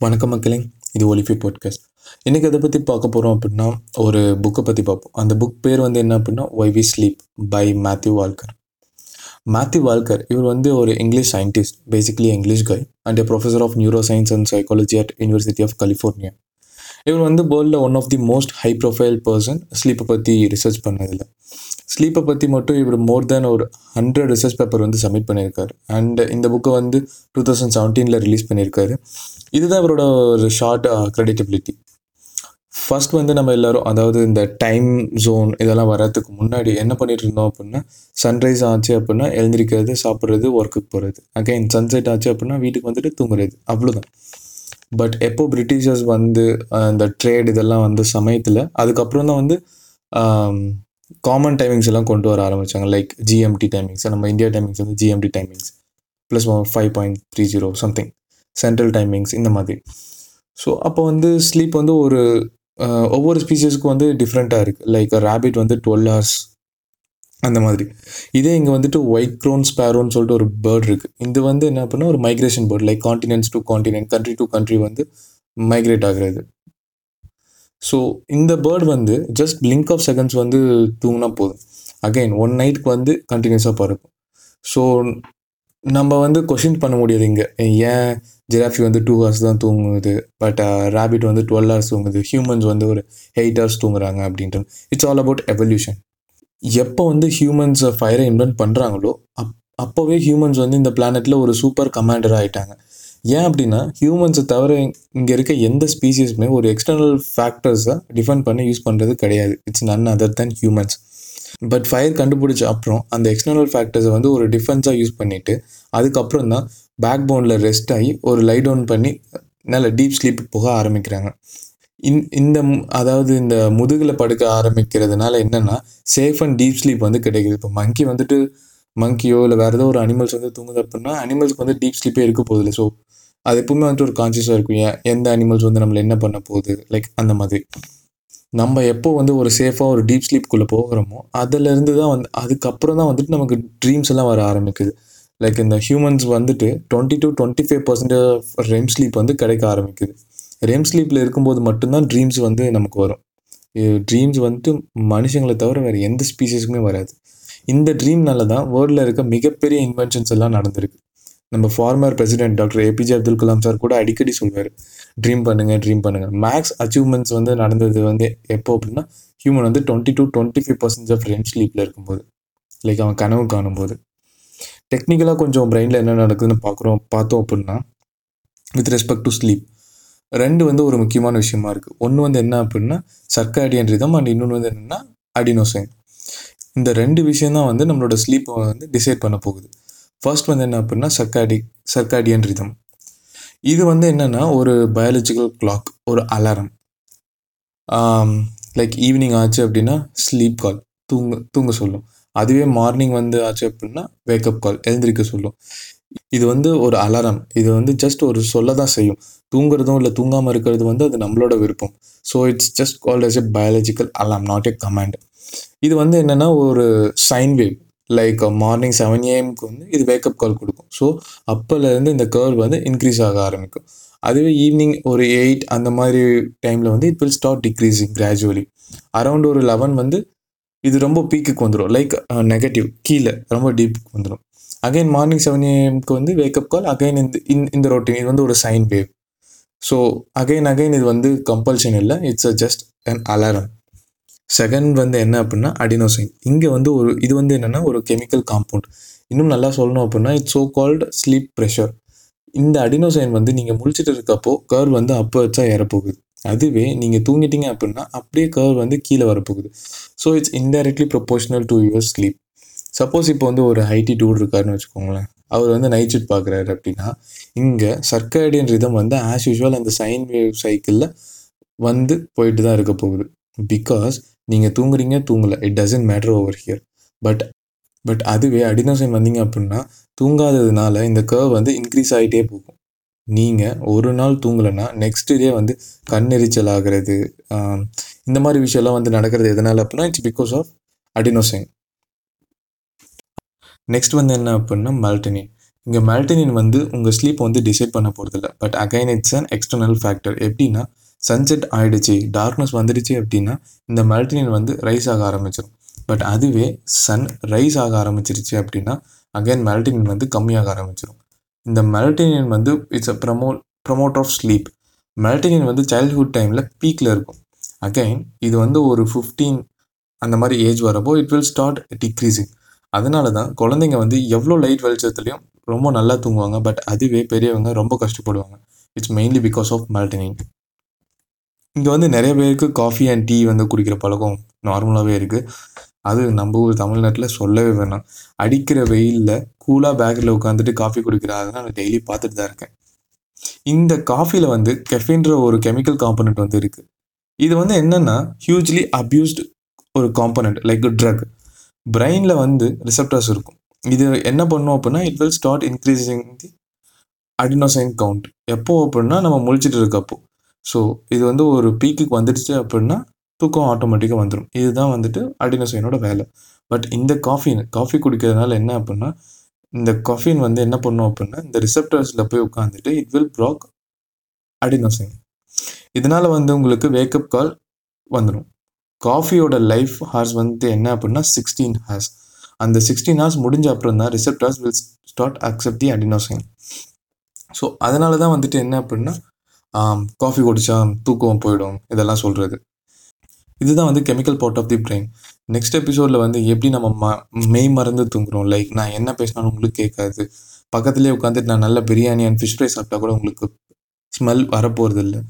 வணக்கம் மக்களே இது ஒலிஃபி பாட்காஸ்ட் இன்றைக்கி அதை பற்றி பார்க்க போகிறோம் அப்படின்னா ஒரு புக்கை பற்றி பார்ப்போம். அந்த புக் பேர் வந்து என்ன அப்படின்னா why we sleep by Matthew Walker Matthew Walker இவர் வந்து ஒரு English scientist basically English guy and professor of neuroscience and psychology at university of California இவர் வந்து வேர்ல்டில் one of the most high profile person ஸ்லீப்பை பற்றி ரிசர்ச் பண்ணதில்லை ஸ்லீப்பை பற்றி மட்டும் இவர் மோர் தேன் ஒரு ஹண்ட்ரட் ரிசர்ச் பேப்பர் வந்து சப்மிட் பண்ணியிருக்காரு. அண்ட் இந்த புக்கை வந்து டூ தௌசண்ட் செவன்டீனில் ரிலீஸ் பண்ணியிருக்காரு. இதுதான் இவரோட ஒரு ஷார்ட் க்ரெடிட்டபிலிட்டி ஃபர்ஸ்ட் வந்து நம்ம எல்லாரும் அதாவது இந்த டைம் ஜோன் இதெல்லாம் வர்றதுக்கு முன்னாடி என்ன பண்ணிட்டு இருந்தோம் அப்படின்னா சன்ரைஸ் ஆச்சு அப்படின்னா எழுந்திரிக்கிறது சாப்பிட்றது ஒர்க்குக்கு போகிறது அகைன் சன்செட் ஆச்சு அப்படின்னா வீட்டுக்கு வந்துட்டு தூங்குறது. அவ்வளோதான் பட் எப்போ பிரிட்டிஷர்ஸ் வந்து இந்த ட்ரேட் இதெல்லாம் வந்த சமயத்தில் அதுக்கப்புறம் தான் வந்து காமன் டைமிங்ஸ் எல்லாம் கொண்டு வர ஆரம்பித்தாங்க லைக் ஜிஎம்டி டைமிங்ஸ் நம்ம இந்தியா டைமிங்ஸ் வந்து GMT timings plus five point three zero something central timings இந்த மாதிரி. ஸோ அப்போ வந்து ஸ்லீப் வந்து ஒரு ஒவ்வொரு ஸ்பீஷஸ்க்கும் வந்து டிஃப்ரெண்ட்டாக இருக்குது லைக் ரேபிட் வந்து டுவெல் ஹவர்ஸ் அந்த மாதிரி. இதே இங்கே வந்துட்டு ஒயிட் க்ரோன் ஸ்பேரோன்னு சொல்லிட்டு ஒரு பேர்ட் இருக்குது இது வந்து என்ன அப்படின்னா ஒரு migration bird like continents to continent country to country வந்து மைக்ரேட் ஆகிறது. ஸோ இந்த பேர்ட் வந்து ஜஸ்ட் blink ஆஃப் செகண்ட்ஸ் வந்து தூங்கினா போதும். அகைன் ஒன் நைட்டுக்கு வந்து கண்டினியூஸாக பறக்கும். ஸோ நம்ம வந்து கொஷின் பண்ண முடியாது இங்கே. ஏன் ஜிராஃபி வந்து டூ ஹவர்ஸ் தான் தூங்குது? பட் ரேபிட் uh, வந்து டுவெல் ஹவர்ஸ் தூங்குது. ஹியூமன்ஸ் வந்து ஒரு எயிட் ஹவர்ஸ் தூங்குறாங்க அப்படின்ட்டு இட்ஸ் ஆல் அபவுட் எவல்யூஷன் எப்போ வந்து ஹியூமன்ஸ் ஃபயரை இன்வென்ட் பண்ணுறாங்களோ அப் அப்போவே ஹியூமன்ஸ் வந்து இந்த பிளானெட்டில் ஒரு சூப்பர் கமாண்டர் ஆகிட்டாங்க ஏன் அப்படின்னா ஹியூமன்ஸை தவிர இங்கே இருக்க எந்த ஸ்பீசிஸுமே ஒரு எக்ஸ்டர்னல் ஃபேக்டர்ஸை டிஃபெண்ட் பண்ணி யூஸ் பண்ணுறது கிடையாது. It's none other than humans but fire கண்டுபிடிச்ச அப்புறம் அந்த எக்ஸ்டர்னல் ஃபேக்டர்ஸை வந்து ஒரு டிஃபென்ஸாக யூஸ் பண்ணிவிட்டு அதுக்கப்புறம் தான் பேக் போனில் ரெஸ்ட் ஆகி ஒரு லை டவுன் பண்ணி நல்ல டீப் ஸ்லீப் போக ஆரம்பிக்கிறாங்க. இந் இந்த அதாவது இந்த முதுகில் படுக்க ஆரம்பிக்கிறதுனால என்னென்னா சேஃப் அண்ட் டீப் ஸ்லீப் வந்து கிடைக்குது. இப்போ மங்கி வந்துட்டு மங்கியோ இல்லை வேறு ஏதோ ஒரு அனிமல்ஸ் வந்து தூங்குது அப்படின்னா அனிமல்ஸ்க்கு வந்து டீப் ஸ்லீப்பே இருக்க போதில்லை ஸோ அது எப்பவுமே வந்துட்டு ஒரு கான்சியஸாக இருக்கும். ஏன் எந்த அனிமல்ஸ் வந்து நம்மளை என்ன பண்ண போகுது? லைக் அந்த மாதிரி. நம்ம எப்போ வந்து ஒரு சேஃபாக ஒரு டீப் ஸ்லீப்குள்ளே போகிறோமோ அதுலேருந்து தான் வந்து அதுக்கப்புறம் தான் வந்துட்டு நமக்கு ட்ரீம்ஸ் எல்லாம் வர ஆரம்பிக்குது. லைக் இந்த ஹியூமன்ஸ் வந்துட்டு twenty to twenty five percent REM sleep வந்து கிடைக்க ஆரம்பிக்குது. ரெம் ஸ்லீப்பில் இருக்கும்போது மட்டும்தான் ட்ரீம்ஸ் வந்து நமக்கு வரும். ட்ரீம்ஸ் வந்துட்டு மனுஷங்களை தவிர வேறு எந்த ஸ்பீசிஸுக்குமே வராது. இந்த ட்ரீம்னால தான் வேர்ல்டில் இருக்க மிகப்பெரிய இன்வென்ஷன்ஸ் எல்லாம் நடந்திருக்கு. நம்ம former president doctor APJ Abdul Kalam sir கூட அடிக்கடி சொல்வார் ட்ரீம் பண்ணுங்க ட்ரீம் பண்ணுங்க. மேக்ஸ் அச்சீவ்மெண்ட்ஸ் வந்து நடந்தது வந்து எப்போ அப்படின்னா ஹியூமன் வந்து twenty to twenty five percent of REM ஸ்லீப்பில் இருக்கும்போது. லைக் அவன் கனவு காணும்போது. டெக்னிக்கலாக கொஞ்சம் பிரெயினில் என்ன நடக்குதுன்னு பார்க்குறோம் பார்த்தோம் அப்படின்னா வித் ரெஸ்பெக்ட் டு ஸ்லீப் ரெண்டு வந்து ஒரு முக்கியமான விஷயமா இருக்குது ஒன்று வந்து என்ன அப்படின்னா சர்க்காடியன் ரிதம் அண்ட் இன்னொன்று வந்து என்னென்னா அடினோசைன் இந்த ரெண்டு விஷயம் தான் வந்து நம்மளோட ஸ்லீப்பை வந்து டிசைட் பண்ண போகுது. ஃபர்ஸ்ட் வந்து என்ன அப்படின்னா சர்க்காடி சர்க்காடியன் ரிதம் இது வந்து என்னென்னா ஒரு பயாலஜிக்கல் கிளாக் ஒரு அலாரம் லைக் ஈவினிங் ஆச்சு அப்படின்னா ஸ்லீப் கால் தூங்க தூங்க சொல்லும். அதுவே மார்னிங் வந்து ஆச்சு அப்படின்னா வேக்கப் கால் எழுந்திரிக்க சொல்லும். இது வந்து ஒரு அலாரம் இது வந்து ஜஸ்ட் ஒரு சொல்ல தான் செய்யும். தூங்குறதும் இல்லை தூங்காமல் இருக்கிறது வந்து அது நம்மளோட விருப்பம். So it's just called as a biological alarm not a command இது வந்து என்னென்னா ஒரு sine wave like morning seven ஏஎம்க்கு வந்து இது வேக்கப் கால் கொடுக்கும். ஸோ அப்போலேருந்து இந்த கர்வ் வந்து இன்க்ரீஸ் ஆக ஆரம்பிக்கும். அதுவே ஈவினிங் ஒரு எயிட் அந்த மாதிரி டைமில் வந்து it will start decreasing gradually around ஒரு லெவன் வந்து இது ரொம்ப பீக்குக்கு வந்துடும் லைக் நெகட்டிவ் கீழே ரொம்ப டீப்புக்கு வந்துடும் அகைன் மார்னிங் செவன் ஏஎம்க்கு வந்து வேக்கப் கால் அகைன் இந்த இந்த- இந்த ரொட்டீன் இது வந்து ஒரு sine wave so again again இது வந்து கம்பல்ஷன் இல்லை. It's a just an alarm second வந்து என்ன அப்படின்னா அடினோசைன் இங்கே வந்து ஒரு இது வந்து என்னென்னா ஒரு கெமிக்கல் காம்பவுண்ட் இன்னும் நல்லா சொல்லணும் அப்படின்னா it's so called sleep pressure இந்த அடினோசைன் வந்து நீங்கள் முழிச்சிட்டு இருக்கப்போ கர்வ் வந்து அப்போ வச்சா ஏறப்போகுது. அதுவே நீங்கள் தூங்கிட்டீங்க அப்படின்னா அப்படியே கர்வ் வந்து கீழே வரப்போகுது. So it's indirectly proportional to your sleep suppose இப்போ வந்து ஒரு ஐடி டூர் இருக்காருன்னு வச்சுக்கோங்களேன். அவர் வந்து நைட் ஷிஃப்ட் பார்க்குறாரு அப்படின்னா இங்கே சர்க்காடியன் ரிதம் வந்து ஆஸ் யூஷுவல் அந்த சைன் வேவ் சைக்கிளில் வந்து போயிட்டு தான் இருக்க போகுது. பிகாஸ் நீங்கள் தூங்குறீங்க தூங்கலை. It doesn't matter over here but but அதுவே அடினோசைன் வந்தீங்க அப்படின்னா தூங்காததுனால இந்த கர்வ் வந்து இன்க்ரீஸ் ஆகிட்டே போகும். நீங்கள் ஒரு நாள் தூங்கலைன்னா நெக்ஸ்ட் டே வந்து கண்ணெரிச்சல் ஆகிறது இந்த மாதிரி விஷயம்லாம் வந்து நடக்கிறது எதனால் அப்படின்னா it's because of adenosine next வந்து என்ன அப்படின்னா மெல்டனின் இங்கே மெல்டனின் வந்து உங்கள் ஸ்லீப் வந்து டிசைட் பண்ண போகிறதில்ல but again it's an external factor எப்படின்னா சன்செட் ஆயிடுச்சு டார்க்னஸ் வந்துடுச்சு அப்படின்னா இந்த மெல்டனின் வந்து ரைஸ் ஆக ஆரம்பிச்சிடும் பட் அதுவே சன் ரைஸ் ஆக ஆரம்பிச்சிருச்சு அப்படின்னா அகைன் மெல்டனின் வந்து கம்மியாக ஆரம்பிச்சிடும் இந்த மெல்டனின் வந்து it's a promo promote of sleep melatonin வந்து சைல்ட்ஹுட் டைமில் பீக்கில் இருக்கும். அகைன் இது வந்து ஒரு ஃபிஃப்டீன் அந்த மாதிரி ஏஜ் வரப்போ இட் வில் ஸ்டார்ட் டிக்ரீஸிங் அதனால தான் குழந்தைங்க வந்து எவ்வளோ லைட் வெளிச்சத்துலையும் ரொம்ப நல்லா தூங்குவாங்க பட் அதுவே பெரியவங்க ரொம்ப கஷ்டப்படுவாங்க. It's mainly because of melatonin இங்கே வந்து நிறைய பேருக்கு காஃபி அண்ட் டீ வந்து குடிக்கிற பழக்கம் நார்மலாகவே இருக்குது அது நம்ம ஊர் தமிழ்நாட்டில் சொல்லவே வேணாம். அடிக்கிற வெயிலில் கூலாக பேக்கில் உட்காந்துட்டு காஃபி குடிக்கிறாங்க நான் டெய்லி பார்த்துட்டு தான் இருக்கேன். இந்த காஃபியில் வந்து கெஃபின்ற ஒரு கெமிக்கல் காம்பனண்ட் வந்து இருக்குது இது வந்து என்னென்னா ஹியூஜ்லி அப்யூஸ்டு ஒரு காம்பனண்ட் லைக் ட்ரக் பிரெயினில் வந்து ரிசப்டர்ஸ் இருக்கும். இது என்ன பண்ணும் அப்படின்னா it will start increasing the adenosine count எப்போ அப்படின்னா நம்ம முழிச்சிட்டு இருக்கப்போ. ஸோ இது வந்து ஒரு பீக்குக்கு வந்துடுச்சு அப்படின்னா தூக்கம் ஆட்டோமேட்டிக்காக வந்துடும் இதுதான் வந்துட்டு அடினோசைனோட வேலை. பட் இந்த காஃபின் காஃபி குடிக்கிறதுனால என்ன அப்படின்னா இந்த காஃபின் வந்து என்ன பண்ணும் அப்படின்னா இந்த ரிசப்டர்ஸில் போய் உட்காந்துட்டு இட் வில் ப்ளாக் அடினோசைன் இதனால் வந்து உங்களுக்கு வேக்கப் கால் வந்துடும் காஃபியோட லைஃப் ஹார்ஸ் வந்து என்ன அப்படின்னா சிக்ஸ்டீன் ஹார்ஸ் அந்த சிக்ஸ்டீன் ஹார்ஸ் முடிஞ்ச அப்புறம் தான் receptors will start accept the adenosine so அதனால தான் வந்துட்டு என்ன அப்படின்னா காஃபி குடித்தா தூக்கம் போயிடும் இதெல்லாம் சொல்கிறது இதுதான் வந்து chemical part of the brain next எபிசோடில் வந்து எப்படி நம்ம ம மெய் மறந்து தூங்குறோம்? லைக் நான் என்ன பேசினாலும் உங்களுக்கு கேட்காது. பக்கத்துலேயே உட்காந்துட்டு நான் நல்ல பிரியாணி அண்ட் ஃபிஷ் ஃப்ரை சாப்பிட்டா கூட உங்களுக்கு ஸ்மெல் வரப்போகிறது இல்லை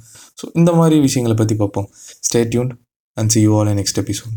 ஸோ இந்த மாதிரி விஷயங்களை பற்றி பார்ப்போம். Stay tune and see you all next episode